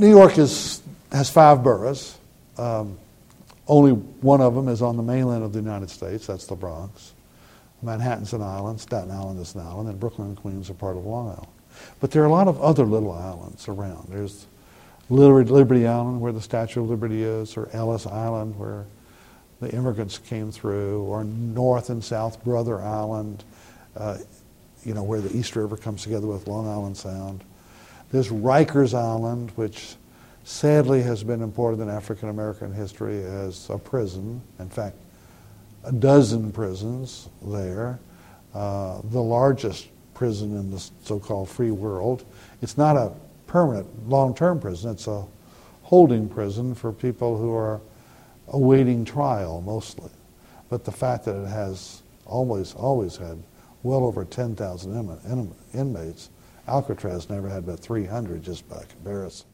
New York is, has five boroughs. Um, only one of them is on the mainland of the United States, that's the Bronx. Manhattan's an island, Staten Island is an island, and Brooklyn and Queens are part of Long Island. But there are a lot of other little islands around. There's Liberty Island, where the Statue of Liberty is, or Ellis Island, where the immigrants came through, or North and South Brother Island, uh, you know, where the East River comes together with Long Island Sound. There's Rikers Island, which sadly has been important in African American history as a prison. In fact, a dozen prisons there. Uh, the largest prison in the so-called free world. It's not a permanent, long-term prison. It's a holding prison for people who are awaiting trial mostly. But the fact that it has always, always had well over 10,000 inmates, Alcatraz never had but 300 just by comparison.